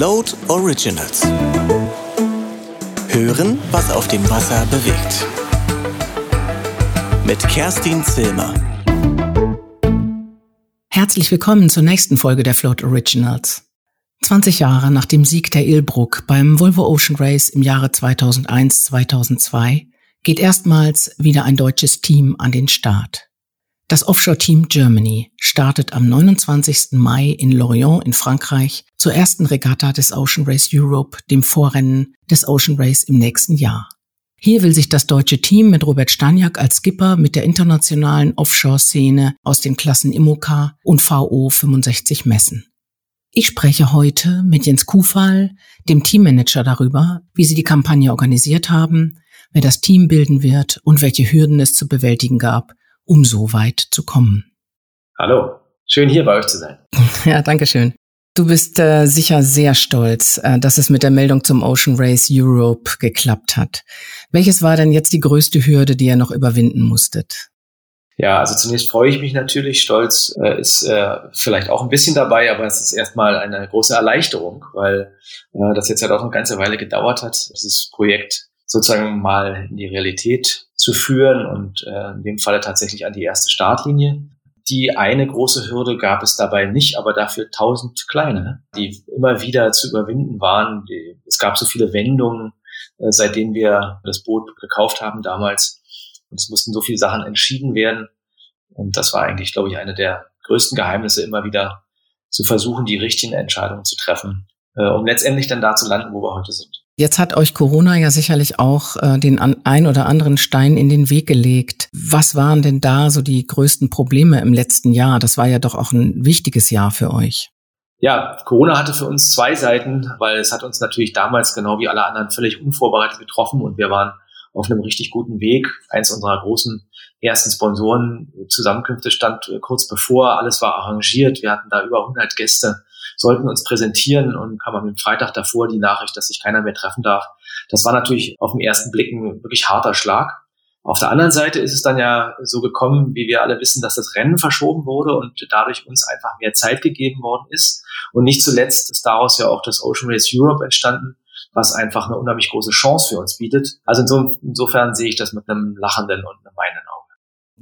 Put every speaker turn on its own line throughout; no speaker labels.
Float Originals. Hören, was auf dem Wasser bewegt. Mit Kerstin Zilmer.
Herzlich willkommen zur nächsten Folge der Float Originals. 20 Jahre nach dem Sieg der Ilbruck beim Volvo Ocean Race im Jahre 2001-2002 geht erstmals wieder ein deutsches Team an den Start. Das Offshore-Team Germany startet am 29. Mai in Lorient in Frankreich zur ersten Regatta des Ocean Race Europe, dem Vorrennen des Ocean Race im nächsten Jahr. Hier will sich das deutsche Team mit Robert Staniak als Skipper mit der internationalen Offshore-Szene aus den Klassen Immoca und VO 65 messen. Ich spreche heute mit Jens Kufall, dem Teammanager, darüber, wie sie die Kampagne organisiert haben, wer das Team bilden wird und welche Hürden es zu bewältigen gab, um so weit zu kommen.
Hallo, schön hier bei euch zu sein.
Ja, danke schön. Du bist äh, sicher sehr stolz, äh, dass es mit der Meldung zum Ocean Race Europe geklappt hat. Welches war denn jetzt die größte Hürde, die ihr noch überwinden musstet?
Ja, also zunächst freue ich mich natürlich. Stolz äh, ist äh, vielleicht auch ein bisschen dabei, aber es ist erstmal eine große Erleichterung, weil äh, das jetzt halt auch eine ganze Weile gedauert hat, dieses Projekt sozusagen mal in die Realität zu führen und äh, in dem Falle tatsächlich an die erste Startlinie. Die eine große Hürde gab es dabei nicht, aber dafür tausend kleine, die immer wieder zu überwinden waren. Es gab so viele Wendungen, äh, seitdem wir das Boot gekauft haben damals. Und es mussten so viele Sachen entschieden werden. Und das war eigentlich, glaube ich, eine der größten Geheimnisse, immer wieder zu versuchen, die richtigen Entscheidungen zu treffen, äh, um letztendlich dann da zu landen, wo wir heute sind.
Jetzt hat euch Corona ja sicherlich auch äh, den an, ein oder anderen Stein in den Weg gelegt. Was waren denn da so die größten Probleme im letzten Jahr? Das war ja doch auch ein wichtiges Jahr für euch.
Ja, Corona hatte für uns zwei Seiten, weil es hat uns natürlich damals genau wie alle anderen völlig unvorbereitet getroffen und wir waren auf einem richtig guten Weg. Eins unserer großen ersten Sponsoren Zusammenkünfte stand äh, kurz bevor, alles war arrangiert. Wir hatten da über 100 Gäste sollten uns präsentieren und kam am Freitag davor die Nachricht, dass sich keiner mehr treffen darf. Das war natürlich auf den ersten Blick ein wirklich harter Schlag. Auf der anderen Seite ist es dann ja so gekommen, wie wir alle wissen, dass das Rennen verschoben wurde und dadurch uns einfach mehr Zeit gegeben worden ist. Und nicht zuletzt ist daraus ja auch das Ocean Race Europe entstanden, was einfach eine unheimlich große Chance für uns bietet. Also insofern sehe ich das mit einem lachenden und einem weinenden.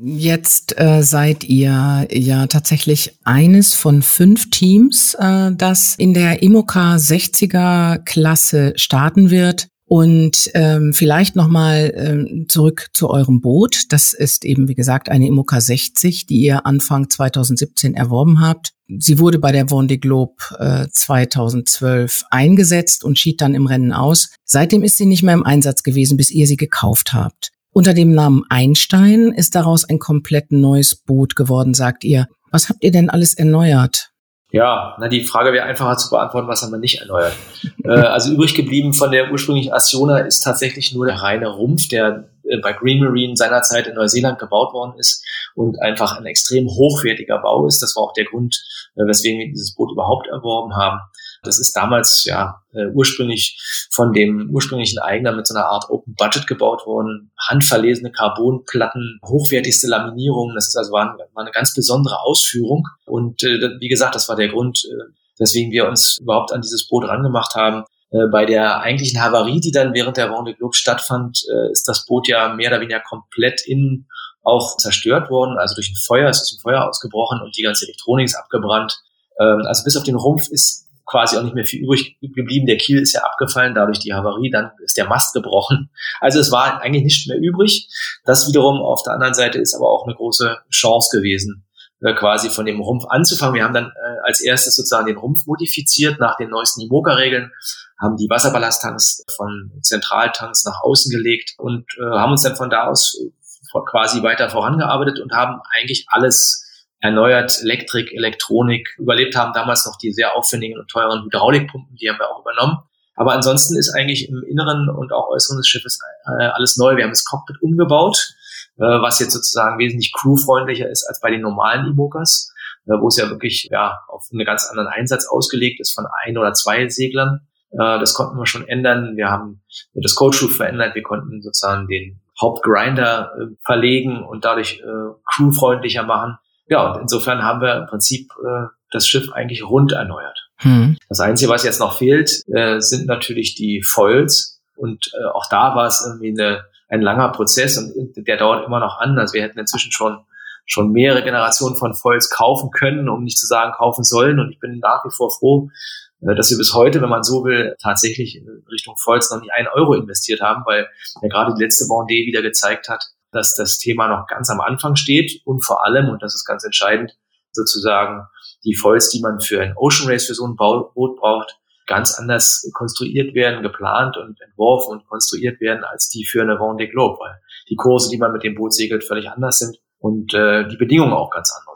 Jetzt äh, seid ihr ja tatsächlich eines von fünf Teams, äh, das in der Imoca 60er Klasse starten wird. Und ähm, vielleicht nochmal ähm, zurück zu eurem Boot. Das ist eben, wie gesagt, eine Imoca 60, die ihr Anfang 2017 erworben habt. Sie wurde bei der Vendée Globe äh, 2012 eingesetzt und schied dann im Rennen aus. Seitdem ist sie nicht mehr im Einsatz gewesen, bis ihr sie gekauft habt. Unter dem Namen Einstein ist daraus ein komplett neues Boot geworden, sagt ihr. Was habt ihr denn alles erneuert?
Ja, na, die Frage wäre einfacher zu beantworten, was haben wir nicht erneuert. äh, also übrig geblieben von der ursprünglichen Asiona ist tatsächlich nur der reine Rumpf, der äh, bei Green Marine seinerzeit in Neuseeland gebaut worden ist und einfach ein extrem hochwertiger Bau ist. Das war auch der Grund, äh, weswegen wir dieses Boot überhaupt erworben haben. Das ist damals ja äh, ursprünglich von dem ursprünglichen Eigner mit so einer Art Open Budget gebaut worden. Handverlesene Carbonplatten, hochwertigste Laminierungen. Das ist also war, war eine ganz besondere Ausführung. Und äh, wie gesagt, das war der Grund, äh, weswegen wir uns überhaupt an dieses Boot rangemacht haben. Äh, bei der eigentlichen Havarie, die dann während der Vendée Globe stattfand, äh, ist das Boot ja mehr oder weniger komplett innen auch zerstört worden, also durch ein Feuer, es ist ein Feuer ausgebrochen und die ganze Elektronik ist abgebrannt. Ähm, also bis auf den Rumpf ist quasi auch nicht mehr viel übrig geblieben. Der Kiel ist ja abgefallen, dadurch die Havarie, dann ist der Mast gebrochen. Also es war eigentlich nicht mehr übrig. Das wiederum auf der anderen Seite ist aber auch eine große Chance gewesen, äh, quasi von dem Rumpf anzufangen. Wir haben dann äh, als erstes sozusagen den Rumpf modifiziert nach den neuesten IMOCA-Regeln, haben die Wasserballasttanks von Zentraltanks nach außen gelegt und äh, haben uns dann von da aus quasi weiter vorangearbeitet und haben eigentlich alles erneuert Elektrik, Elektronik, überlebt haben damals noch die sehr aufwendigen und teuren Hydraulikpumpen, die haben wir auch übernommen. Aber ansonsten ist eigentlich im Inneren und auch Äußeren des Schiffes äh, alles neu. Wir haben das Cockpit umgebaut, äh, was jetzt sozusagen wesentlich crewfreundlicher ist als bei den normalen E-Bookers, äh, wo es ja wirklich ja auf einen ganz anderen Einsatz ausgelegt ist von ein oder zwei Seglern. Das konnten wir schon ändern. Wir haben das Coach verändert. Wir konnten sozusagen den Hauptgrinder verlegen und dadurch crewfreundlicher machen ja, und insofern haben wir im Prinzip äh, das Schiff eigentlich rund erneuert. Hm. Das Einzige, was jetzt noch fehlt, äh, sind natürlich die Foils. Und äh, auch da war es irgendwie eine, ein langer Prozess und der dauert immer noch an. Also wir hätten inzwischen schon schon mehrere Generationen von Foils kaufen können, um nicht zu sagen kaufen sollen. Und ich bin nach wie vor froh, äh, dass wir bis heute, wenn man so will, tatsächlich in Richtung Foils noch nicht einen Euro investiert haben, weil ja gerade die letzte Vendée wieder gezeigt hat, dass das Thema noch ganz am Anfang steht und vor allem, und das ist ganz entscheidend, sozusagen die Foils, die man für ein Ocean Race, für so ein Boot braucht, ganz anders konstruiert werden, geplant und entworfen und konstruiert werden als die für eine Vendée Globe, weil die Kurse, die man mit dem Boot segelt, völlig anders sind und äh, die Bedingungen auch ganz anders.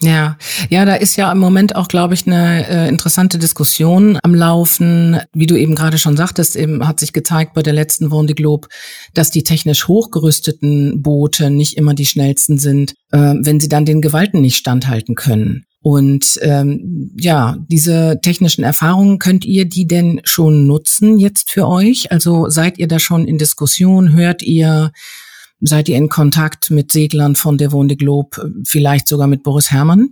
Ja, ja, da ist ja im Moment auch, glaube ich, eine äh, interessante Diskussion am Laufen. Wie du eben gerade schon sagtest, eben hat sich gezeigt bei der letzten Vendée Globe, dass die technisch hochgerüsteten Boote nicht immer die schnellsten sind, äh, wenn sie dann den Gewalten nicht standhalten können. Und ähm, ja, diese technischen Erfahrungen, könnt ihr die denn schon nutzen jetzt für euch? Also seid ihr da schon in Diskussion? Hört ihr Seid ihr in Kontakt mit Seglern von der Vendée Globe, vielleicht sogar mit Boris Herrmann?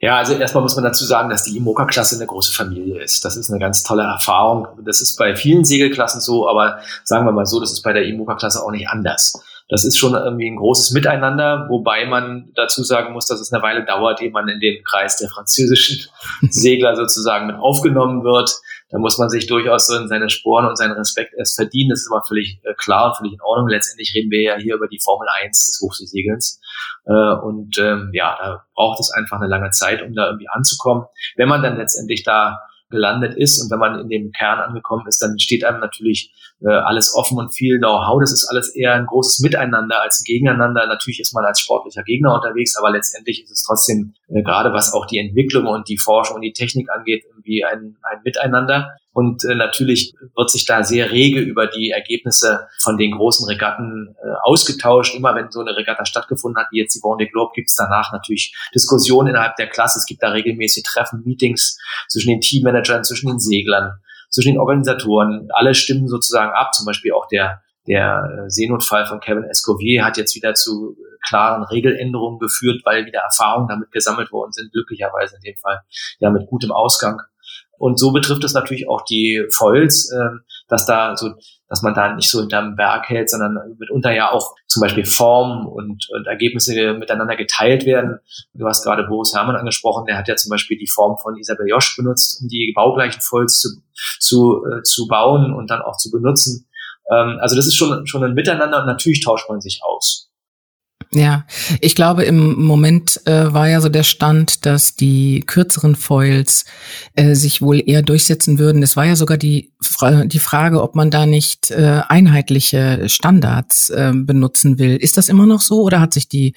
Ja, also erstmal muss man dazu sagen, dass die Imoca-Klasse eine große Familie ist. Das ist eine ganz tolle Erfahrung. Das ist bei vielen Segelklassen so, aber sagen wir mal so, das ist bei der Imoca-Klasse auch nicht anders. Das ist schon irgendwie ein großes Miteinander, wobei man dazu sagen muss, dass es eine Weile dauert, ehe man in den Kreis der französischen Segler sozusagen mit aufgenommen wird. Da muss man sich durchaus so in seine Sporen und seinen Respekt erst verdienen. Das ist aber völlig äh, klar und völlig in Ordnung. Letztendlich reden wir ja hier über die Formel 1 des Hochseesegelns. Äh, und ähm, ja, da braucht es einfach eine lange Zeit, um da irgendwie anzukommen. Wenn man dann letztendlich da gelandet ist und wenn man in dem Kern angekommen ist, dann steht einem natürlich äh, alles offen und viel Know-how. Das ist alles eher ein großes Miteinander als ein Gegeneinander. Natürlich ist man als sportlicher Gegner unterwegs, aber letztendlich ist es trotzdem, äh, gerade was auch die Entwicklung und die Forschung und die Technik angeht, irgendwie ein, ein Miteinander. Und äh, natürlich wird sich da sehr rege über die Ergebnisse von den großen Regatten äh, ausgetauscht. Immer wenn so eine Regatta stattgefunden hat, wie jetzt die Vendée Globe, gibt es danach natürlich Diskussionen innerhalb der Klasse. Es gibt da regelmäßig Treffen, Meetings zwischen den Teammanagern, zwischen den Seglern, zwischen den Organisatoren. Alle stimmen sozusagen ab. Zum Beispiel auch der der Seenotfall von Kevin Escovier hat jetzt wieder zu klaren Regeländerungen geführt, weil wieder Erfahrungen damit gesammelt worden sind, glücklicherweise in dem Fall ja mit gutem Ausgang. Und so betrifft es natürlich auch die Foils, äh, dass da so, dass man da nicht so hinterm Berg hält, sondern mitunter ja auch zum Beispiel Form und, und Ergebnisse miteinander geteilt werden. Du hast gerade Boris Herrmann angesprochen, der hat ja zum Beispiel die Form von Isabel Josch benutzt, um die baugleichen Foils zu, zu, äh, zu bauen und dann auch zu benutzen. Ähm, also das ist schon, schon ein Miteinander und natürlich tauscht man sich aus.
Ja, ich glaube, im Moment äh, war ja so der Stand, dass die kürzeren Foils äh, sich wohl eher durchsetzen würden. Es war ja sogar die, Fra die Frage, ob man da nicht äh, einheitliche Standards äh, benutzen will. Ist das immer noch so oder hat sich die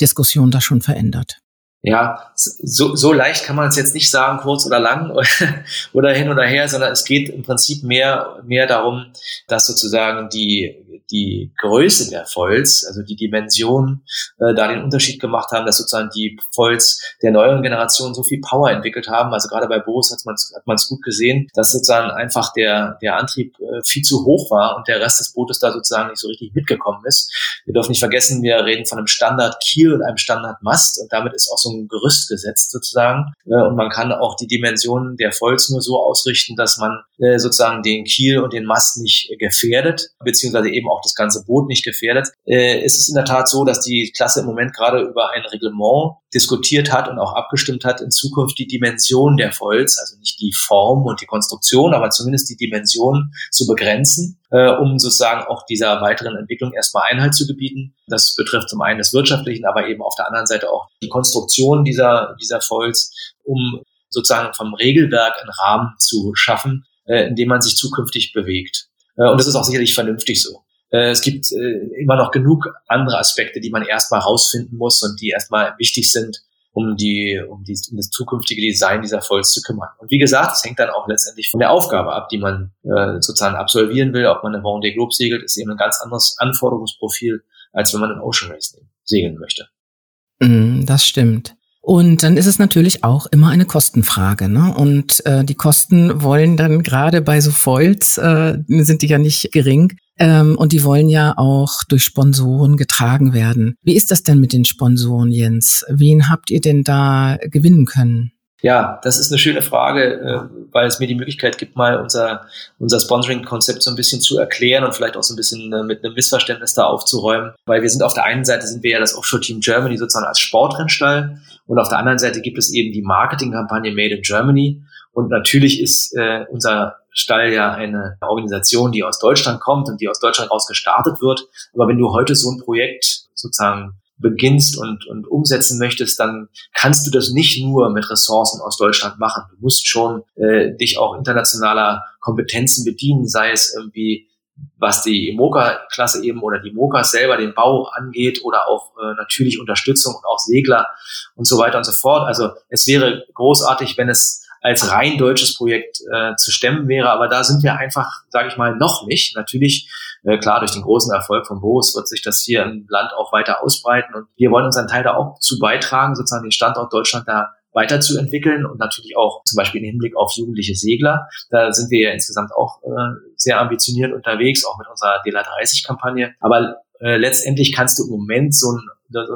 Diskussion da schon verändert?
Ja, so, so leicht kann man es jetzt nicht sagen, kurz oder lang oder hin oder her, sondern es geht im Prinzip mehr, mehr darum, dass sozusagen die, die Größe der Foils, also die Dimension, äh, da den Unterschied gemacht haben, dass sozusagen die Foils der neueren Generation so viel Power entwickelt haben. Also gerade bei Boris hat man es hat man's gut gesehen, dass sozusagen einfach der, der Antrieb äh, viel zu hoch war und der Rest des Bootes da sozusagen nicht so richtig mitgekommen ist. Wir dürfen nicht vergessen, wir reden von einem Standard Kiel und einem Standard Mast und damit ist auch so ein Gerüst gesetzt sozusagen. Äh, und man kann auch die Dimensionen der Foils nur so ausrichten, dass man äh, sozusagen den Kiel und den Mast nicht gefährdet, beziehungsweise eben auch das ganze Boot nicht gefährdet. Äh, es ist in der Tat so, dass die Klasse im Moment gerade über ein Reglement diskutiert hat und auch abgestimmt hat, in Zukunft die Dimension der Foils, also nicht die Form und die Konstruktion, aber zumindest die Dimension zu begrenzen, äh, um sozusagen auch dieser weiteren Entwicklung erstmal Einhalt zu gebieten. Das betrifft zum einen des Wirtschaftlichen, aber eben auf der anderen Seite auch die Konstruktion dieser, dieser Foils, um sozusagen vom Regelwerk einen Rahmen zu schaffen, äh, in dem man sich zukünftig bewegt. Äh, und das ist auch sicherlich vernünftig so. Äh, es gibt äh, immer noch genug andere Aspekte, die man erstmal rausfinden muss und die erstmal wichtig sind, um die, um die, um das zukünftige Design dieser Foils zu kümmern. Und wie gesagt, es hängt dann auch letztendlich von der Aufgabe ab, die man äh, sozusagen absolvieren will. Ob man eine Vendée Globe segelt, ist eben ein ganz anderes Anforderungsprofil, als wenn man einen Ocean Race segeln möchte.
Mm, das stimmt. Und dann ist es natürlich auch immer eine Kostenfrage. Ne? Und äh, die Kosten wollen dann gerade bei so Foils, äh, sind die ja nicht gering, ähm, und die wollen ja auch durch Sponsoren getragen werden. Wie ist das denn mit den Sponsoren, Jens? Wen habt ihr denn da gewinnen können?
Ja, das ist eine schöne Frage, äh, weil es mir die Möglichkeit gibt, mal unser, unser Sponsoring-Konzept so ein bisschen zu erklären und vielleicht auch so ein bisschen äh, mit einem Missverständnis da aufzuräumen. Weil wir sind auf der einen Seite sind wir ja das Offshore-Team Germany sozusagen als Sportrennstall und auf der anderen Seite gibt es eben die Marketingkampagne Made in Germany. Und natürlich ist äh, unser Stall ja eine Organisation, die aus Deutschland kommt und die aus Deutschland raus gestartet wird. Aber wenn du heute so ein Projekt sozusagen beginnst und, und umsetzen möchtest, dann kannst du das nicht nur mit Ressourcen aus Deutschland machen. Du musst schon äh, dich auch internationaler Kompetenzen bedienen, sei es irgendwie was die Moka-Klasse eben oder die Mokas selber den Bau angeht oder auch äh, natürlich Unterstützung und auch Segler und so weiter und so fort. Also es wäre großartig, wenn es als rein deutsches Projekt äh, zu stemmen wäre. Aber da sind wir einfach, sage ich mal, noch nicht. Natürlich, äh, klar, durch den großen Erfolg von Boris wird sich das hier im Land auch weiter ausbreiten. Und wir wollen unseren Teil da auch zu beitragen, sozusagen den Standort Deutschland da weiterzuentwickeln und natürlich auch zum Beispiel im Hinblick auf jugendliche Segler. Da sind wir ja insgesamt auch äh, sehr ambitioniert unterwegs, auch mit unserer DELA 30 Kampagne. Aber äh, letztendlich kannst du im Moment so ein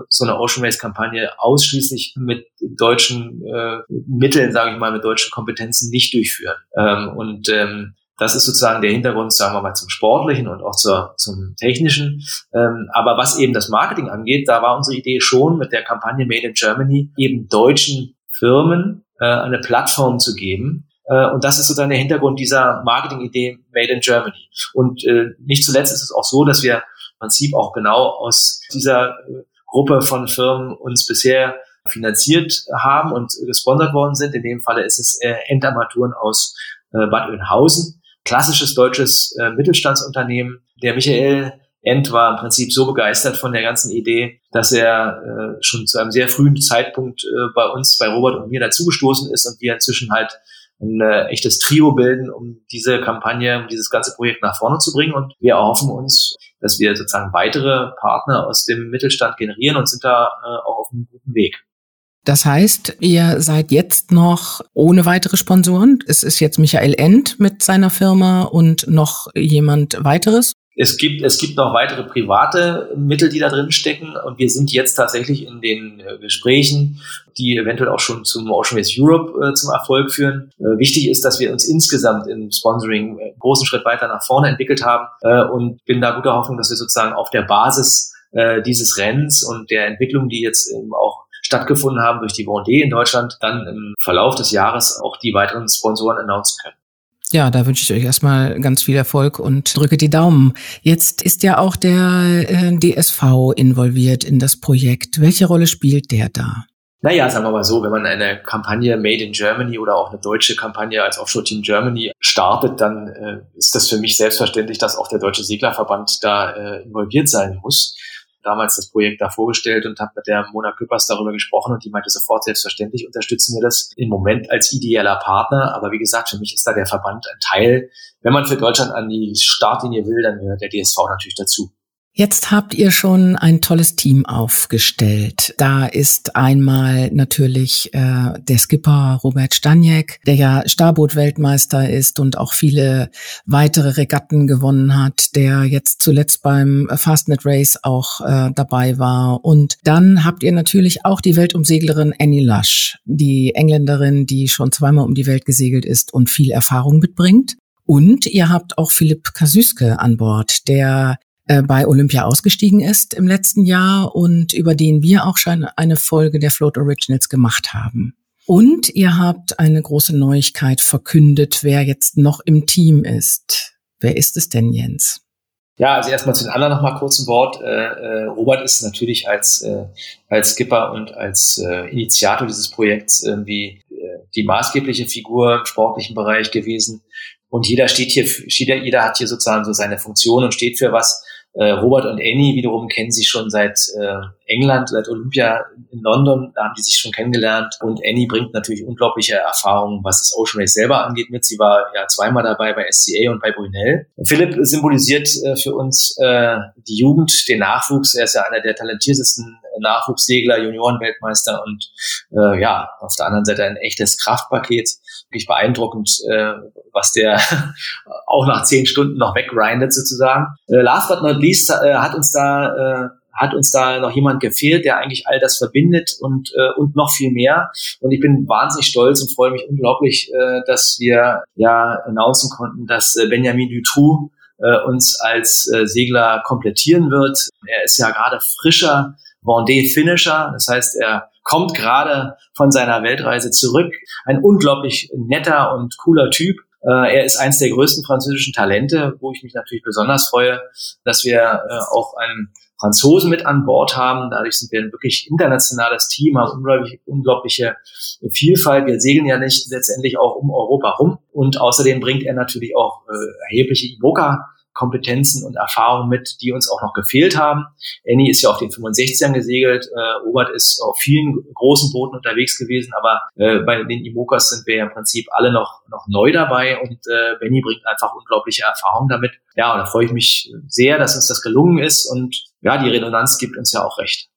so eine Ocean Race Kampagne ausschließlich mit deutschen äh, Mitteln, sage ich mal, mit deutschen Kompetenzen nicht durchführen. Ähm, und ähm, das ist sozusagen der Hintergrund, sagen wir mal, zum Sportlichen und auch zur, zum Technischen. Ähm, aber was eben das Marketing angeht, da war unsere Idee schon mit der Kampagne Made in Germany eben deutschen Firmen äh, eine Plattform zu geben, äh, und das ist sozusagen der Hintergrund dieser Marketing-Idee Made in Germany. Und äh, nicht zuletzt ist es auch so, dass wir im Prinzip auch genau aus dieser äh, Gruppe von Firmen uns bisher finanziert haben und gesponsert worden sind. In dem Falle ist es äh, Endarmaturen aus äh, Bad Oeynhausen. Klassisches deutsches äh, Mittelstandsunternehmen. Der Michael End war im Prinzip so begeistert von der ganzen Idee, dass er äh, schon zu einem sehr frühen Zeitpunkt äh, bei uns, bei Robert und mir dazugestoßen ist und wir inzwischen halt ein äh, echtes Trio bilden, um diese Kampagne, um dieses ganze Projekt nach vorne zu bringen. Und wir erhoffen uns, dass wir sozusagen weitere Partner aus dem Mittelstand generieren und sind da äh, auch auf einem guten Weg.
Das heißt, ihr seid jetzt noch ohne weitere Sponsoren. Es ist jetzt Michael End mit seiner Firma und noch jemand weiteres.
Es gibt, es gibt noch weitere private Mittel, die da drin stecken. Und wir sind jetzt tatsächlich in den äh, Gesprächen, die eventuell auch schon zum Ocean Race Europe äh, zum Erfolg führen. Äh, wichtig ist, dass wir uns insgesamt im Sponsoring einen großen Schritt weiter nach vorne entwickelt haben äh, und bin da guter Hoffnung, dass wir sozusagen auf der Basis äh, dieses Rennens und der Entwicklung, die jetzt eben auch stattgefunden haben durch die Vendée in Deutschland, dann im Verlauf des Jahres auch die weiteren Sponsoren announcen können.
Ja, da wünsche ich euch erstmal ganz viel Erfolg und drücke die Daumen. Jetzt ist ja auch der äh, DSV involviert in das Projekt. Welche Rolle spielt der da?
Naja, sagen wir mal so, wenn man eine Kampagne Made in Germany oder auch eine deutsche Kampagne als Offshore Team Germany startet, dann äh, ist das für mich selbstverständlich, dass auch der Deutsche Seglerverband da äh, involviert sein muss damals das Projekt da vorgestellt und habe mit der Mona Küppers darüber gesprochen und die meinte sofort, selbstverständlich unterstützen wir das im Moment als ideeller Partner. Aber wie gesagt, für mich ist da der Verband ein Teil. Wenn man für Deutschland an die Startlinie will, dann gehört der DSV natürlich dazu.
Jetzt habt ihr schon ein tolles Team aufgestellt. Da ist einmal natürlich äh, der Skipper Robert Staniek, der ja Starboot-Weltmeister ist und auch viele weitere Regatten gewonnen hat, der jetzt zuletzt beim Fastnet Race auch äh, dabei war. Und dann habt ihr natürlich auch die Weltumseglerin Annie Lush, die Engländerin, die schon zweimal um die Welt gesegelt ist und viel Erfahrung mitbringt. Und ihr habt auch Philipp Kasüske an Bord, der äh, bei Olympia ausgestiegen ist im letzten Jahr und über den wir auch schon eine Folge der Float Originals gemacht haben. Und ihr habt eine große Neuigkeit verkündet, wer jetzt noch im Team ist. Wer ist es denn, Jens?
Ja, also erstmal zu den anderen noch mal kurz ein Wort. Äh, äh, Robert ist natürlich als, äh, als Skipper und als äh, Initiator dieses Projekts irgendwie äh, die maßgebliche Figur im sportlichen Bereich gewesen. Und jeder steht hier, jeder, jeder hat hier sozusagen so seine Funktion und steht für was. Äh, Robert und Annie wiederum kennen sich schon seit äh, England, seit Olympia in London, da haben die sich schon kennengelernt. Und Annie bringt natürlich unglaubliche Erfahrungen, was das Ocean Race selber angeht mit. Sie war ja zweimal dabei bei SCA und bei Brunel. Philipp symbolisiert äh, für uns äh, die Jugend, den Nachwuchs. Er ist ja einer der talentiertesten Nachwuchssegler, Juniorenweltmeister und äh, ja, auf der anderen Seite ein echtes Kraftpaket. Wirklich beeindruckend, äh, was der auch nach zehn Stunden noch weggrindet sozusagen. Äh, last but not least äh, hat uns da äh, hat uns da noch jemand gefehlt, der eigentlich all das verbindet und, äh, und noch viel mehr. Und ich bin wahnsinnig stolz und freue mich unglaublich, äh, dass wir ja announcen konnten, dass äh, Benjamin Dutroux äh, uns als äh, Segler komplettieren wird. Er ist ja gerade frischer Vendée-Finisher, das heißt, er kommt gerade von seiner Weltreise zurück. Ein unglaublich netter und cooler Typ. Äh, er ist eins der größten französischen Talente, wo ich mich natürlich besonders freue, dass wir äh, auch einen Franzosen mit an Bord haben. Dadurch sind wir ein wirklich internationales Team, haben unglaublich, unglaubliche Vielfalt. Wir segeln ja nicht letztendlich auch um Europa rum. Und außerdem bringt er natürlich auch äh, erhebliche IBOKA Kompetenzen und Erfahrungen mit, die uns auch noch gefehlt haben. Annie ist ja auf den 65ern gesegelt, äh, Robert ist auf vielen großen Booten unterwegs gewesen, aber äh, bei den Imokas sind wir ja im Prinzip alle noch, noch neu dabei und äh, Benny bringt einfach unglaubliche Erfahrungen damit. Ja, und da freue ich mich sehr, dass uns das gelungen ist und ja, die Redundanz gibt uns ja auch recht.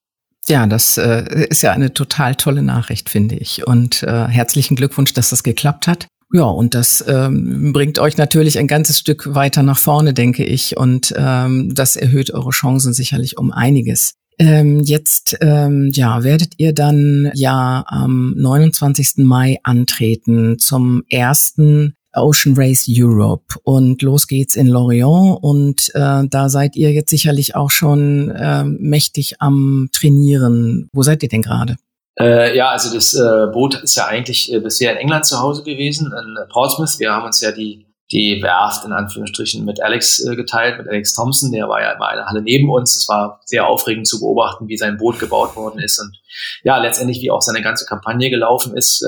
Ja, das äh, ist ja eine total tolle Nachricht, finde ich. Und äh, herzlichen Glückwunsch, dass das geklappt hat. Ja, und das ähm, bringt euch natürlich ein ganzes Stück weiter nach vorne, denke ich. Und ähm, das erhöht eure Chancen sicherlich um einiges. Ähm, jetzt ähm, ja, werdet ihr dann ja am 29. Mai antreten zum ersten Ocean Race Europe und los geht's in Lorient und äh, da seid ihr jetzt sicherlich auch schon äh, mächtig am Trainieren. Wo seid ihr denn gerade?
Äh, ja, also das äh, Boot ist ja eigentlich äh, bisher in England zu Hause gewesen, in Portsmouth. Wir haben uns ja die, die Werft in Anführungsstrichen mit Alex äh, geteilt, mit Alex Thompson. Der war ja immer eine Halle neben uns. Es war sehr aufregend zu beobachten, wie sein Boot gebaut worden ist und ja, letztendlich wie auch seine ganze Kampagne gelaufen ist.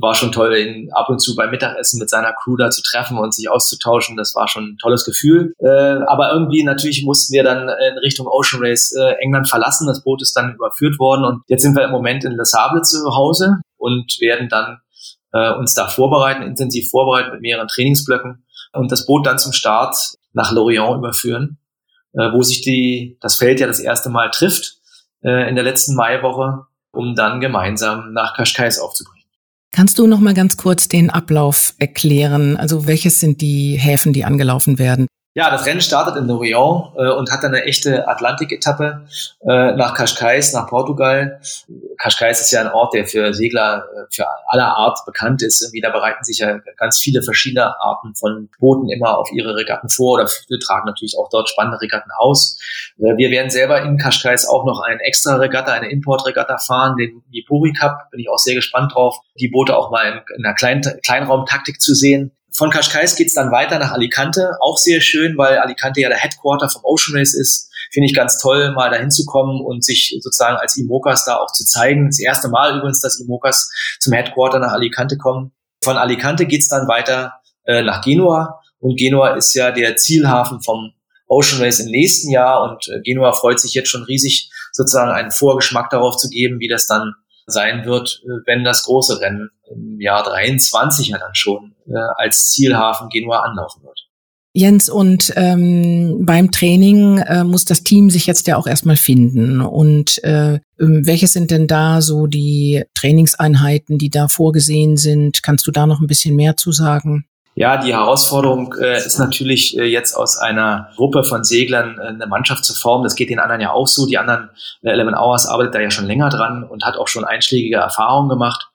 War schon toll, ihn ab und zu beim Mittagessen mit seiner Crew da zu treffen und sich auszutauschen. Das war schon ein tolles Gefühl. Äh, aber irgendwie natürlich mussten wir dann in Richtung Ocean Race äh, England verlassen. Das Boot ist dann überführt worden und jetzt sind wir im Moment in Le Sable zu Hause und werden dann äh, uns da vorbereiten, intensiv vorbereiten mit mehreren Trainingsblöcken und das Boot dann zum Start nach Lorient überführen, äh, wo sich die, das Feld ja das erste Mal trifft äh, in der letzten Maiwoche, um dann gemeinsam nach Cascais aufzubringen.
Kannst du noch mal ganz kurz den Ablauf erklären? Also welches sind die Häfen, die angelaufen werden?
Ja, das Rennen startet in Lorient äh, und hat dann eine echte Atlantik-Etappe äh, nach Cascais, nach Portugal. Cascais ist ja ein Ort, der für Segler äh, für aller Art bekannt ist. Irgendwie da bereiten sich ja ganz viele verschiedene Arten von Booten immer auf ihre Regatten vor oder viele tragen natürlich auch dort spannende Regatten aus. Äh, wir werden selber in Cascais auch noch eine extra Regatta, eine Import-Regatta fahren, den Nipuri Cup. Bin ich auch sehr gespannt drauf, die Boote auch mal in, in einer Klein Kleinraumtaktik zu sehen. Von Cascais geht's dann weiter nach Alicante, auch sehr schön, weil Alicante ja der Headquarter vom Ocean Race ist. Finde ich ganz toll, mal dahin zu kommen und sich sozusagen als Imokas da auch zu zeigen. Das erste Mal übrigens, dass Imokas zum Headquarter nach Alicante kommen. Von Alicante geht's dann weiter äh, nach Genua und Genua ist ja der Zielhafen vom Ocean Race im nächsten Jahr und äh, Genua freut sich jetzt schon riesig, sozusagen einen Vorgeschmack darauf zu geben, wie das dann sein wird, äh, wenn das große Rennen im Jahr 23 ja dann schon äh, als Zielhafen Genua anlaufen wird.
Jens, und ähm, beim Training äh, muss das Team sich jetzt ja auch erstmal finden. Und äh, ähm, welche sind denn da so die Trainingseinheiten, die da vorgesehen sind? Kannst du da noch ein bisschen mehr zu sagen?
Ja, die Herausforderung äh, ist natürlich äh, jetzt aus einer Gruppe von Seglern äh, eine Mannschaft zu formen. Das geht den anderen ja auch so. Die anderen, äh, Eleven Hours arbeitet da ja schon länger dran und hat auch schon einschlägige Erfahrungen gemacht.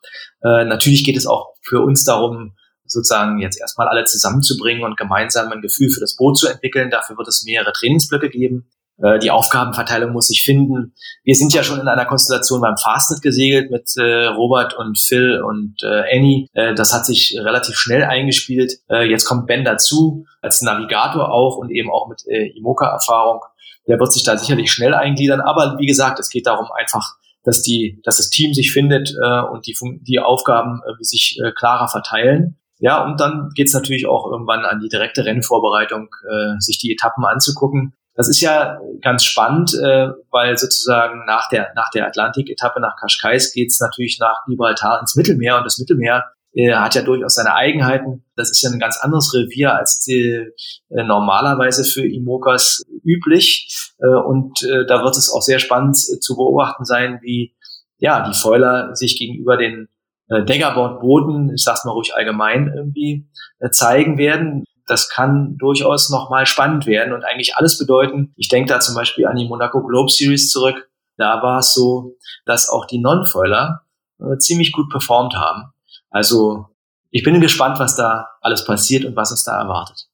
Äh, natürlich geht es auch für uns darum, sozusagen jetzt erstmal alle zusammenzubringen und gemeinsam ein Gefühl für das Boot zu entwickeln. Dafür wird es mehrere Trainingsblöcke geben. Äh, die Aufgabenverteilung muss sich finden. Wir sind ja schon in einer Konstellation beim Fastnet gesegelt mit äh, Robert und Phil und äh, Annie. Äh, das hat sich relativ schnell eingespielt. Äh, jetzt kommt Ben dazu als Navigator auch und eben auch mit äh, Imoca-Erfahrung. Der wird sich da sicherlich schnell eingliedern. Aber wie gesagt, es geht darum einfach, dass die, dass das Team sich findet äh, und die, die Aufgaben äh, sich äh, klarer verteilen. Ja, und dann geht's natürlich auch irgendwann an die direkte Rennvorbereitung, äh, sich die Etappen anzugucken. Das ist ja ganz spannend, äh, weil sozusagen nach der, nach der Atlantik-Etappe nach Kaschkais geht's natürlich nach Gibraltar ins Mittelmeer und das Mittelmeer äh, hat ja durchaus seine Eigenheiten. Das ist ja ein ganz anderes Revier als die, äh, normalerweise für Imokas üblich. Äh, und äh, da wird es auch sehr spannend äh, zu beobachten sein, wie ja die Foiler sich gegenüber den äh, Daggerboard-Booten, ich sag's mal ruhig allgemein irgendwie, äh, zeigen werden das kann durchaus nochmal spannend werden und eigentlich alles bedeuten. Ich denke da zum Beispiel an die Monaco Globe Series zurück. Da war es so, dass auch die Non-Foiler äh, ziemlich gut performt haben. Also ich bin gespannt, was da alles passiert und was uns da erwartet.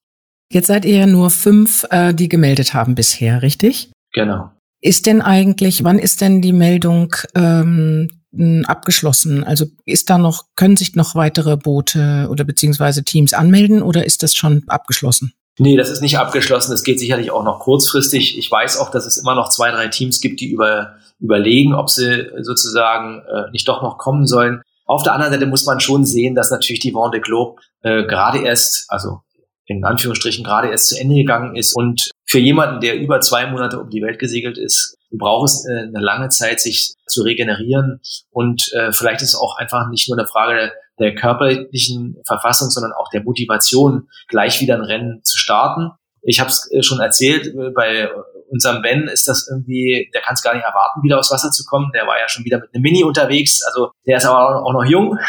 Jetzt seid ihr ja nur fünf, äh, die gemeldet haben bisher, richtig?
Genau.
Ist denn eigentlich, wann ist denn die Meldung ähm, abgeschlossen? Also ist da noch, können sich noch weitere Boote oder beziehungsweise Teams anmelden oder ist das schon abgeschlossen?
Nee, das ist nicht abgeschlossen. Es geht sicherlich auch noch kurzfristig. Ich weiß auch, dass es immer noch zwei, drei Teams gibt, die über, überlegen, ob sie sozusagen äh, nicht doch noch kommen sollen. Auf der anderen Seite muss man schon sehen, dass natürlich die Vendée Globe äh, gerade erst, also in Anführungsstrichen gerade erst zu Ende gegangen ist und für jemanden, der über zwei Monate um die Welt gesegelt ist, braucht es äh, eine lange Zeit, sich zu regenerieren und äh, vielleicht ist es auch einfach nicht nur eine Frage der körperlichen Verfassung, sondern auch der Motivation, gleich wieder ein Rennen zu starten. Ich habe es äh, schon erzählt, äh, bei unserem Ben ist das irgendwie, der kann es gar nicht erwarten, wieder aufs Wasser zu kommen. Der war ja schon wieder mit einem Mini unterwegs, also der ist aber auch noch jung.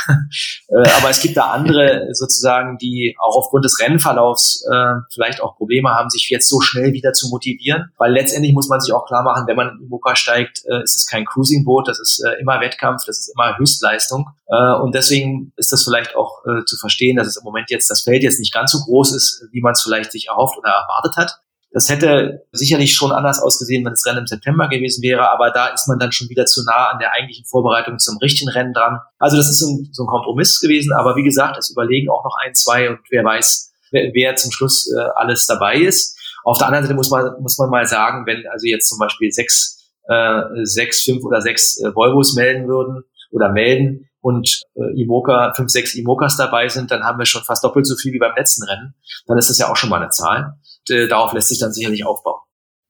Äh, aber es gibt da andere sozusagen, die auch aufgrund des Rennverlaufs äh, vielleicht auch Probleme haben, sich jetzt so schnell wieder zu motivieren. Weil letztendlich muss man sich auch klar machen, wenn man in Imoca steigt, äh, ist es kein Cruising-Boot, das ist äh, immer Wettkampf, das ist immer Höchstleistung. Äh, und deswegen ist das vielleicht auch äh, zu verstehen, dass es im Moment jetzt das Feld jetzt nicht ganz so groß ist, wie man es vielleicht sich erhofft oder erwartet hat. Das hätte sicherlich schon anders ausgesehen, wenn das Rennen im September gewesen wäre, aber da ist man dann schon wieder zu nah an der eigentlichen Vorbereitung zum richtigen Rennen dran. Also das ist so ein, so ein Kompromiss gewesen, aber wie gesagt, es überlegen auch noch ein, zwei und wer weiß, wer, wer zum Schluss äh, alles dabei ist. Auf der anderen Seite muss man, muss man mal sagen, wenn also jetzt zum Beispiel sechs, äh, sechs, fünf oder sechs äh, Volvos melden würden oder melden, und äh, Imoca, fünf, sechs Imokas dabei sind, dann haben wir schon fast doppelt so viel wie beim letzten Rennen. Dann ist das ja auch schon mal eine Zahl. Und, äh, darauf lässt sich dann sicherlich aufbauen.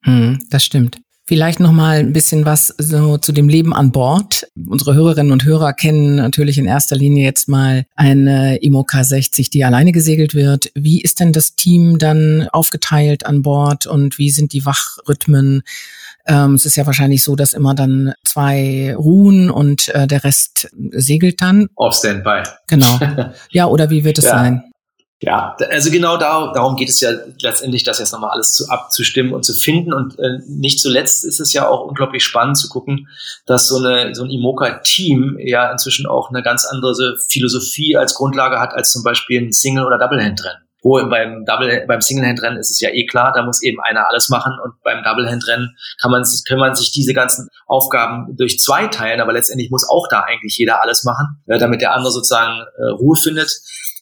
Hm, das stimmt. Vielleicht noch mal ein bisschen was so zu dem Leben an Bord. Unsere Hörerinnen und Hörer kennen natürlich in erster Linie jetzt mal eine Imoca 60, die alleine gesegelt wird. Wie ist denn das Team dann aufgeteilt an Bord und wie sind die Wachrhythmen? Ähm, es ist ja wahrscheinlich so, dass immer dann zwei ruhen und äh, der Rest segelt dann.
Auf Standby.
Genau. Ja, oder wie wird es
ja.
sein?
Ja, also genau da, darum geht es ja letztendlich, das jetzt nochmal alles zu, abzustimmen und zu finden. Und äh, nicht zuletzt ist es ja auch unglaublich spannend zu gucken, dass so, eine, so ein Imoca-Team ja inzwischen auch eine ganz andere Philosophie als Grundlage hat als zum Beispiel ein Single- oder Double-Hand-Rennen. Wo beim Double, beim Single-Hand-Rennen ist es ja eh klar, da muss eben einer alles machen und beim Double-Hand-Rennen kann man, kann man sich diese ganzen Aufgaben durch zwei teilen, aber letztendlich muss auch da eigentlich jeder alles machen, äh, damit der andere sozusagen äh, Ruhe findet.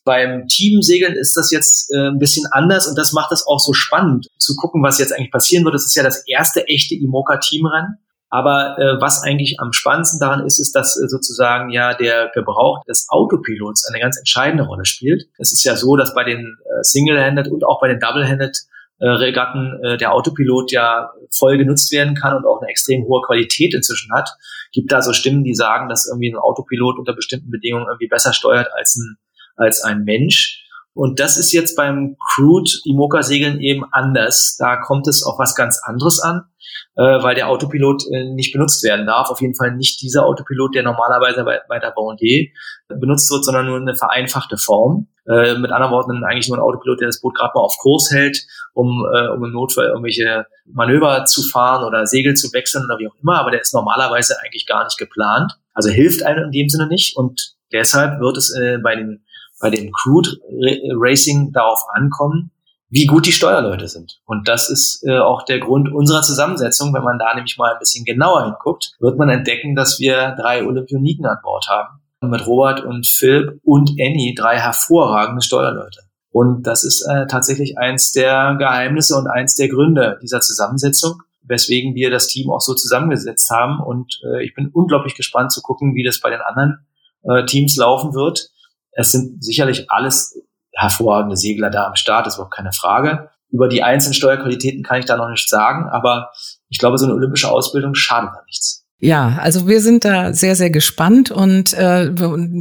Beim Teamsegeln ist das jetzt äh, ein bisschen anders und das macht es auch so spannend zu gucken, was jetzt eigentlich passieren wird. Das ist ja das erste echte Imoca-Teamrennen. Aber äh, was eigentlich am spannendsten daran ist, ist, dass äh, sozusagen ja der Gebrauch des Autopilots eine ganz entscheidende Rolle spielt. Es ist ja so, dass bei den äh, Single-Handed und auch bei den Double-Handed äh, Regatten äh, der Autopilot ja voll genutzt werden kann und auch eine extrem hohe Qualität inzwischen hat. Gibt da so Stimmen, die sagen, dass irgendwie ein Autopilot unter bestimmten Bedingungen irgendwie besser steuert als ein, als ein Mensch. Und das ist jetzt beim Crude Imoca-Segeln eben anders. Da kommt es auf was ganz anderes an äh, weil der Autopilot äh, nicht benutzt werden darf. Auf jeden Fall nicht dieser Autopilot, der normalerweise bei, bei der Vendée benutzt wird, sondern nur eine vereinfachte Form. Äh, mit anderen Worten eigentlich nur ein Autopilot, der das Boot gerade mal auf Kurs hält, um, äh, um im Notfall irgendwelche Manöver zu fahren oder Segel zu wechseln oder wie auch immer, aber der ist normalerweise eigentlich gar nicht geplant. Also hilft einem in dem Sinne nicht und deshalb wird es äh, bei den bei dem Crude Racing darauf ankommen, wie gut die Steuerleute sind. Und das ist äh, auch der Grund unserer Zusammensetzung. Wenn man da nämlich mal ein bisschen genauer hinguckt, wird man entdecken, dass wir drei Olympioniken an Bord haben. Mit Robert und Phil und Annie drei hervorragende Steuerleute. Und das ist äh, tatsächlich eins der Geheimnisse und eins der Gründe dieser Zusammensetzung, weswegen wir das Team auch so zusammengesetzt haben. Und äh, ich bin unglaublich gespannt zu gucken, wie das bei den anderen äh, Teams laufen wird. Es sind sicherlich alles hervorragende Segler da am Start, ist überhaupt keine Frage. Über die einzelnen Steuerqualitäten kann ich da noch nichts sagen, aber ich glaube, so eine olympische Ausbildung schadet da nichts.
Ja, also wir sind da sehr, sehr gespannt und äh,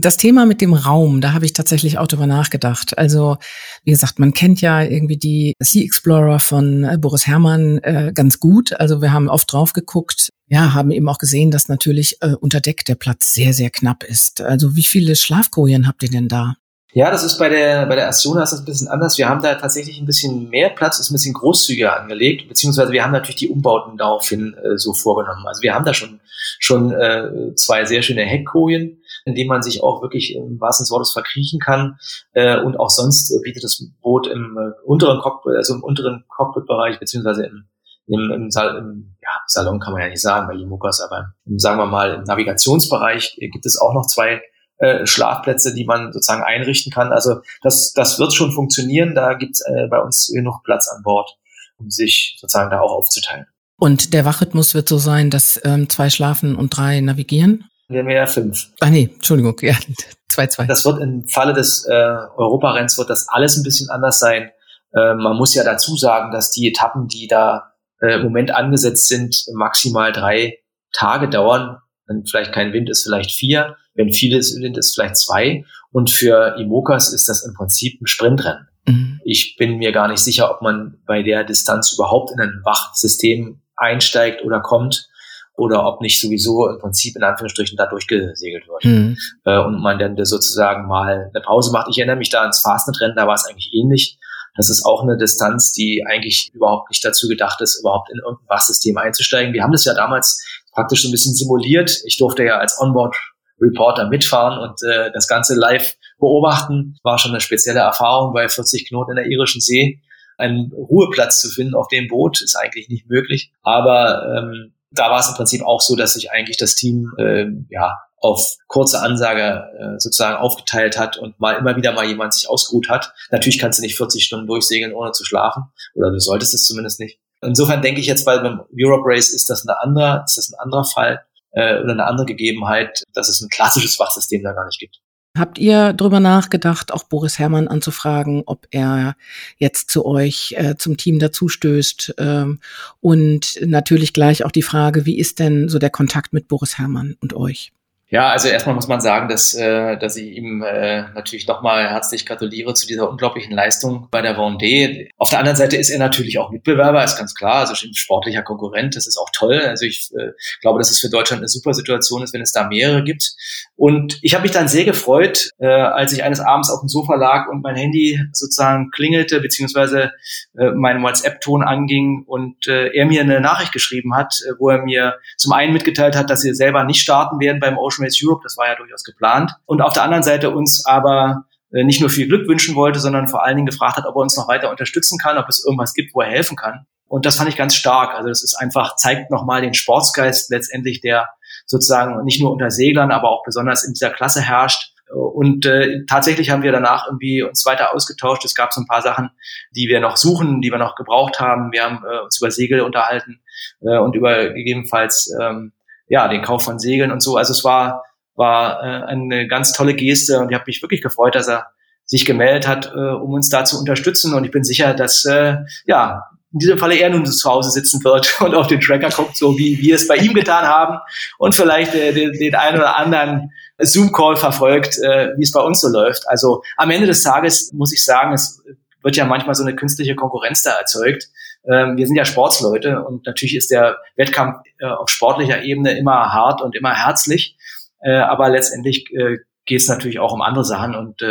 das Thema mit dem Raum, da habe ich tatsächlich auch drüber nachgedacht. Also wie gesagt, man kennt ja irgendwie die Sea Explorer von äh, Boris Herrmann äh, ganz gut. Also wir haben oft drauf geguckt, ja, haben eben auch gesehen, dass natürlich äh, unter Deck der Platz sehr, sehr knapp ist. Also wie viele Schlafkojen habt ihr denn da?
Ja, das ist bei der, bei der Asiona ist das ein bisschen anders. Wir haben da tatsächlich ein bisschen mehr Platz, ist ein bisschen großzügiger angelegt, beziehungsweise wir haben natürlich die Umbauten daraufhin äh, so vorgenommen. Also wir haben da schon, schon äh, zwei sehr schöne Heckkojen, in denen man sich auch wirklich im wahrsten Wortes verkriechen kann. Äh, und auch sonst bietet das Boot im äh, unteren Cockpit, also im unteren Cockpitbereich, beziehungsweise im im, im, Sal im ja, Salon kann man ja nicht sagen bei Imokas, aber im, sagen wir mal im Navigationsbereich gibt es auch noch zwei äh, Schlafplätze, die man sozusagen einrichten kann. Also das, das wird schon funktionieren. Da gibt es äh, bei uns genug Platz an Bord, um sich sozusagen da auch aufzuteilen.
Und der Wachrhythmus wird so sein, dass ähm, zwei schlafen und drei navigieren?
Wir haben ja fünf.
Ah nee, Entschuldigung, ja, zwei, zwei.
Das wird im Falle des äh, Europarenns wird das alles ein bisschen anders sein. Äh, man muss ja dazu sagen, dass die Etappen, die da äh, im Moment angesetzt sind, maximal drei Tage dauern. Wenn vielleicht kein Wind ist, vielleicht vier. Wenn vieles Wind ist, vielleicht zwei. Und für Imokas ist das im Prinzip ein Sprintrennen. Mhm. Ich bin mir gar nicht sicher, ob man bei der Distanz überhaupt in ein Wachtsystem einsteigt oder kommt oder ob nicht sowieso im Prinzip in Anführungsstrichen da durchgesegelt wird. Mhm. Äh, und man dann sozusagen mal eine Pause macht. Ich erinnere mich da ans Fastnet-Rennen, da war es eigentlich ähnlich. Das ist auch eine Distanz, die eigentlich überhaupt nicht dazu gedacht ist, überhaupt in irgendein Wachsystem einzusteigen. Wir haben das ja damals praktisch so ein bisschen simuliert. Ich durfte ja als Onboard Reporter mitfahren und äh, das Ganze live beobachten. War schon eine spezielle Erfahrung bei 40 Knoten in der irischen See. Einen Ruheplatz zu finden auf dem Boot ist eigentlich nicht möglich. Aber ähm, da war es im Prinzip auch so, dass sich eigentlich das Team äh, ja auf kurze Ansage äh, sozusagen aufgeteilt hat und mal immer wieder mal jemand sich ausgeruht hat. Natürlich kannst du nicht 40 Stunden durchsegeln, ohne zu schlafen. Oder du solltest es zumindest nicht. Insofern denke ich jetzt bei beim Europe Race ist das eine andere, ist das ein anderer Fall äh, oder eine andere Gegebenheit, dass es ein klassisches Wachsystem da gar nicht gibt.
Habt ihr drüber nachgedacht, auch Boris Herrmann anzufragen, ob er jetzt zu euch äh, zum Team dazustößt? Ähm, und natürlich gleich auch die Frage, wie ist denn so der Kontakt mit Boris Herrmann und euch?
Ja, also erstmal muss man sagen, dass, äh, dass ich ihm äh, natürlich nochmal herzlich gratuliere zu dieser unglaublichen Leistung bei der Vendée. Auf der anderen Seite ist er natürlich auch Mitbewerber, ist ganz klar, also sportlicher Konkurrent, das ist auch toll. Also ich äh, glaube, dass es für Deutschland eine super Situation ist, wenn es da mehrere gibt. Und ich habe mich dann sehr gefreut, äh, als ich eines Abends auf dem Sofa lag und mein Handy sozusagen klingelte, beziehungsweise äh, mein WhatsApp-Ton anging und äh, er mir eine Nachricht geschrieben hat, äh, wo er mir zum einen mitgeteilt hat, dass sie selber nicht starten werden beim Ocean Race Europe, das war ja durchaus geplant. Und auf der anderen Seite uns aber äh, nicht nur viel Glück wünschen wollte, sondern vor allen Dingen gefragt hat, ob er uns noch weiter unterstützen kann, ob es irgendwas gibt, wo er helfen kann. Und das fand ich ganz stark. Also das ist einfach, zeigt nochmal den Sportsgeist letztendlich, der sozusagen nicht nur unter Seglern, aber auch besonders in dieser Klasse herrscht. Und äh, tatsächlich haben wir danach irgendwie uns weiter ausgetauscht. Es gab so ein paar Sachen, die wir noch suchen, die wir noch gebraucht haben. Wir haben äh, uns über Segel unterhalten äh, und über gegebenenfalls ähm, ja, den Kauf von Segeln und so. Also es war, war äh, eine ganz tolle Geste und ich habe mich wirklich gefreut, dass er sich gemeldet hat, äh, um uns da zu unterstützen. Und ich bin sicher, dass äh, ja in diesem Falle er nun zu Hause sitzen wird und auf den Tracker guckt, so wie wir es bei ihm getan haben und vielleicht äh, den, den einen oder anderen Zoom-Call verfolgt, äh, wie es bei uns so läuft. Also am Ende des Tages muss ich sagen, es wird ja manchmal so eine künstliche Konkurrenz da erzeugt. Ähm, wir sind ja Sportsleute und natürlich ist der Wettkampf äh, auf sportlicher Ebene immer hart und immer herzlich. Äh, aber letztendlich äh, geht es natürlich auch um andere Sachen. Und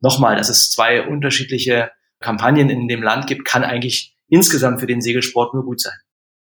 nochmal, dass es zwei unterschiedliche Kampagnen in dem Land gibt, kann eigentlich insgesamt für den Segelsport nur gut sein.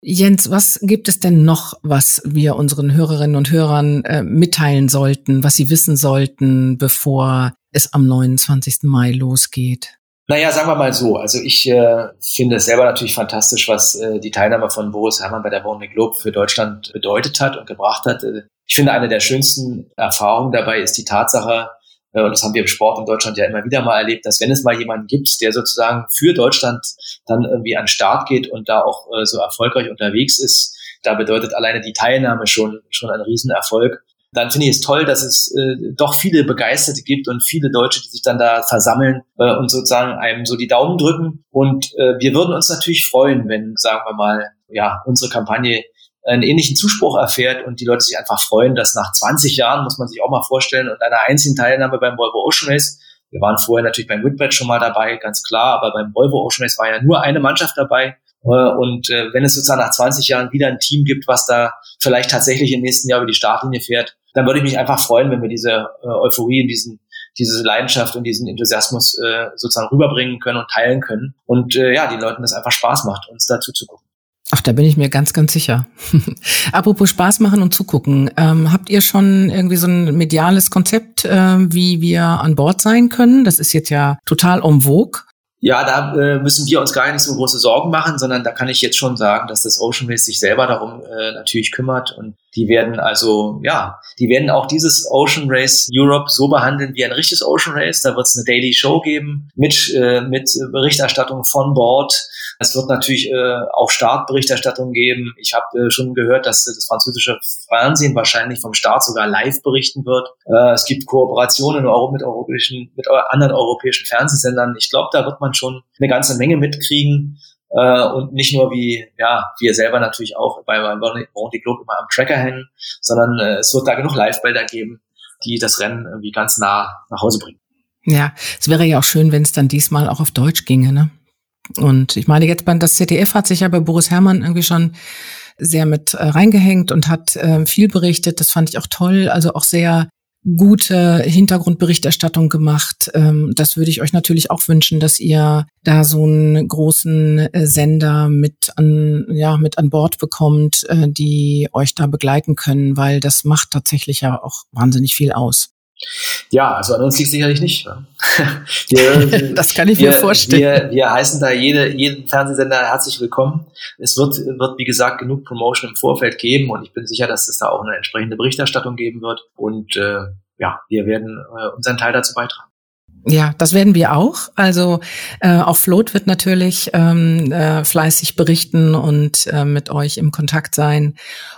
Jens, was gibt es denn noch, was wir unseren Hörerinnen und Hörern äh, mitteilen sollten, was sie wissen sollten, bevor es am 29. Mai losgeht?
Naja, sagen wir mal so. Also ich äh, finde es selber natürlich fantastisch, was äh, die Teilnahme von Boris Herrmann bei der Vendée Globe für Deutschland bedeutet hat und gebracht hat. Äh, ich finde, eine der schönsten Erfahrungen dabei ist die Tatsache, äh, und das haben wir im Sport in Deutschland ja immer wieder mal erlebt, dass wenn es mal jemanden gibt, der sozusagen für Deutschland dann irgendwie an den Start geht und da auch äh, so erfolgreich unterwegs ist, da bedeutet alleine die Teilnahme schon, schon ein Riesenerfolg dann finde ich es toll, dass es äh, doch viele Begeisterte gibt und viele Deutsche, die sich dann da versammeln äh, und sozusagen einem so die Daumen drücken. Und äh, wir würden uns natürlich freuen, wenn, sagen wir mal, ja, unsere Kampagne einen ähnlichen Zuspruch erfährt und die Leute sich einfach freuen, dass nach 20 Jahren, muss man sich auch mal vorstellen, und einer einzigen Teilnahme beim Volvo Ocean Race, wir waren vorher natürlich beim Whitbread schon mal dabei, ganz klar, aber beim Volvo Ocean Race war ja nur eine Mannschaft dabei. Äh, und äh, wenn es sozusagen nach 20 Jahren wieder ein Team gibt, was da vielleicht tatsächlich im nächsten Jahr über die Startlinie fährt, dann würde ich mich einfach freuen, wenn wir diese äh, Euphorie in diesen diese Leidenschaft und diesen Enthusiasmus äh, sozusagen rüberbringen können und teilen können. Und äh, ja, die Leuten das einfach Spaß macht, uns dazu zu gucken.
Ach, da bin ich mir ganz, ganz sicher. Apropos Spaß machen und zugucken. Ähm, habt ihr schon irgendwie so ein mediales Konzept, äh, wie wir an Bord sein können? Das ist jetzt ja total en vogue.
Ja, da äh, müssen wir uns gar nicht so große Sorgen machen, sondern da kann ich jetzt schon sagen, dass das Ocean Race sich selber darum äh, natürlich kümmert und die werden also, ja, die werden auch dieses Ocean Race Europe so behandeln wie ein richtiges Ocean Race. Da wird es eine Daily Show geben mit, äh, mit Berichterstattung von Bord es wird natürlich äh, auch Startberichterstattung geben. Ich habe äh, schon gehört, dass das französische Fernsehen wahrscheinlich vom Start sogar live berichten wird. Äh, es gibt Kooperationen mit europäischen, mit anderen europäischen Fernsehsendern. Ich glaube, da wird man schon eine ganze Menge mitkriegen. Äh, und nicht nur wie, ja, wir selber natürlich auch bei Bounty Globe immer am Tracker hängen, sondern äh, es wird da genug Live-Bilder geben, die das Rennen irgendwie ganz nah nach Hause bringen.
Ja, es wäre ja auch schön, wenn es dann diesmal auch auf Deutsch ginge, ne? Und ich meine, jetzt beim das ZDF hat sich ja bei Boris Herrmann irgendwie schon sehr mit äh, reingehängt und hat äh, viel berichtet. Das fand ich auch toll. Also auch sehr gute Hintergrundberichterstattung gemacht. Ähm, das würde ich euch natürlich auch wünschen, dass ihr da so einen großen äh, Sender mit an, ja, mit an Bord bekommt, äh, die euch da begleiten können, weil das macht tatsächlich ja auch wahnsinnig viel aus.
Ja, also an uns liegt sicherlich nicht.
Wir, das kann ich
wir,
mir vorstellen.
Wir, wir heißen da jede, jeden Fernsehsender herzlich willkommen. Es wird, wird, wie gesagt, genug Promotion im Vorfeld geben und ich bin sicher, dass es da auch eine entsprechende Berichterstattung geben wird. Und äh, ja, wir werden äh, unseren Teil dazu beitragen.
Ja, das werden wir auch. Also äh, auch Float wird natürlich ähm, äh, fleißig berichten und äh, mit euch im Kontakt sein.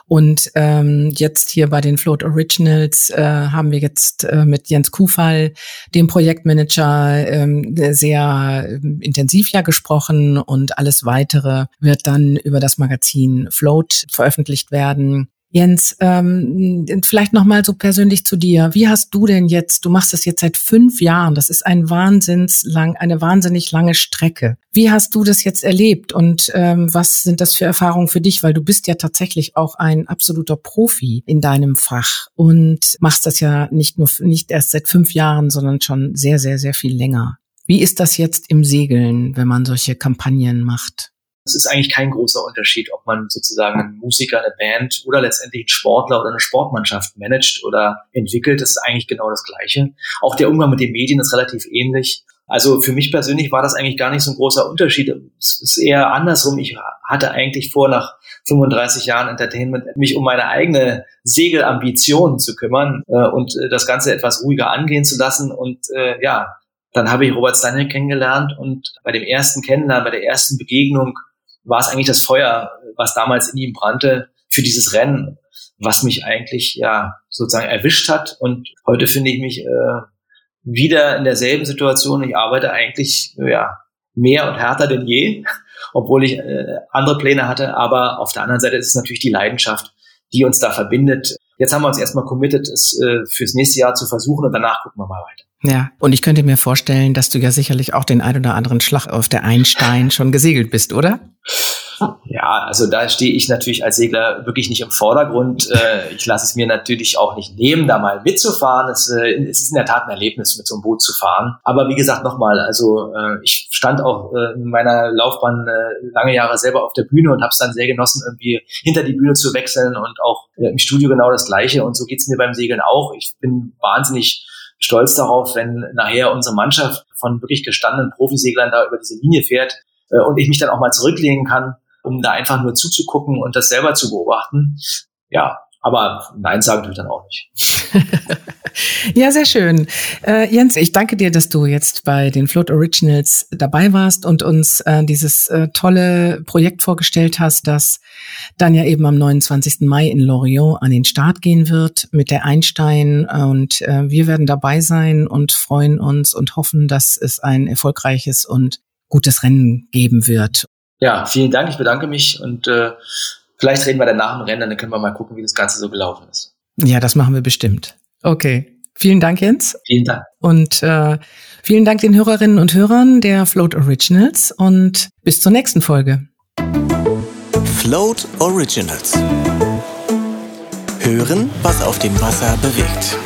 Und ähm, jetzt hier bei den Float Originals äh, haben wir jetzt äh, mit Jens Kufall, dem Projektmanager, ähm, sehr äh, intensiv ja gesprochen und alles weitere wird dann über das Magazin Float veröffentlicht werden. Jens, ähm, vielleicht noch mal so persönlich zu dir. Wie hast du denn jetzt? Du machst das jetzt seit fünf Jahren. Das ist ein wahnsinns lang, eine wahnsinnig lange Strecke. Wie hast du das jetzt erlebt und ähm, was sind das für Erfahrungen für dich? Weil du bist ja tatsächlich auch ein absoluter Profi in deinem Fach und machst das ja nicht nur nicht erst seit fünf Jahren, sondern schon sehr, sehr, sehr viel länger. Wie ist das jetzt im Segeln, wenn man solche Kampagnen macht?
Es ist eigentlich kein großer Unterschied, ob man sozusagen einen Musiker, eine Band oder letztendlich einen Sportler oder eine Sportmannschaft managt oder entwickelt. Das ist eigentlich genau das Gleiche. Auch der Umgang mit den Medien ist relativ ähnlich. Also für mich persönlich war das eigentlich gar nicht so ein großer Unterschied. Es ist eher andersrum. Ich hatte eigentlich vor, nach 35 Jahren Entertainment mich um meine eigene Segelambition zu kümmern äh, und äh, das Ganze etwas ruhiger angehen zu lassen. Und äh, ja, dann habe ich Robert Steiner kennengelernt und bei dem ersten Kennenlernen, bei der ersten Begegnung war es eigentlich das Feuer, was damals in ihm brannte für dieses Rennen, was mich eigentlich ja sozusagen erwischt hat. Und heute finde ich mich äh, wieder in derselben Situation. Ich arbeite eigentlich ja mehr und härter denn je, obwohl ich äh, andere Pläne hatte. Aber auf der anderen Seite ist es natürlich die Leidenschaft, die uns da verbindet. Jetzt haben wir uns erstmal committed, es äh, fürs nächste Jahr zu versuchen und danach gucken wir mal weiter.
Ja, und ich könnte mir vorstellen, dass du ja sicherlich auch den ein oder anderen Schlag auf der Einstein schon gesegelt bist, oder?
Ja, also da stehe ich natürlich als Segler wirklich nicht im Vordergrund. Äh, ich lasse es mir natürlich auch nicht nehmen, da mal mitzufahren. Es, äh, es ist in der Tat ein Erlebnis, mit so einem Boot zu fahren. Aber wie gesagt, nochmal, also äh, ich stand auch in meiner Laufbahn lange Jahre selber auf der Bühne und habe es dann sehr genossen, irgendwie hinter die Bühne zu wechseln und auch im Studio genau das Gleiche. Und so geht's mir beim Segeln auch. Ich bin wahnsinnig stolz darauf, wenn nachher unsere Mannschaft von wirklich gestandenen Profiseglern da über diese Linie fährt äh, und ich mich dann auch mal zurücklehnen kann, um da einfach nur zuzugucken und das selber zu beobachten. Ja, aber Nein sagen tue ich dann auch nicht.
ja, sehr schön. Äh, Jens, ich danke dir, dass du jetzt bei den Float Originals dabei warst und uns äh, dieses äh, tolle Projekt vorgestellt hast, das dann ja eben am 29. Mai in Lorient an den Start gehen wird mit der Einstein. Und äh, wir werden dabei sein und freuen uns und hoffen, dass es ein erfolgreiches und gutes Rennen geben wird.
Ja, vielen Dank. Ich bedanke mich und äh, Vielleicht reden wir dann nach dem Rennen, dann können wir mal gucken, wie das Ganze so gelaufen ist.
Ja, das machen wir bestimmt. Okay. Vielen Dank, Jens.
Vielen Dank.
Und äh, vielen Dank den Hörerinnen und Hörern der Float Originals und bis zur nächsten Folge.
Float Originals. Hören, was auf dem Wasser bewegt.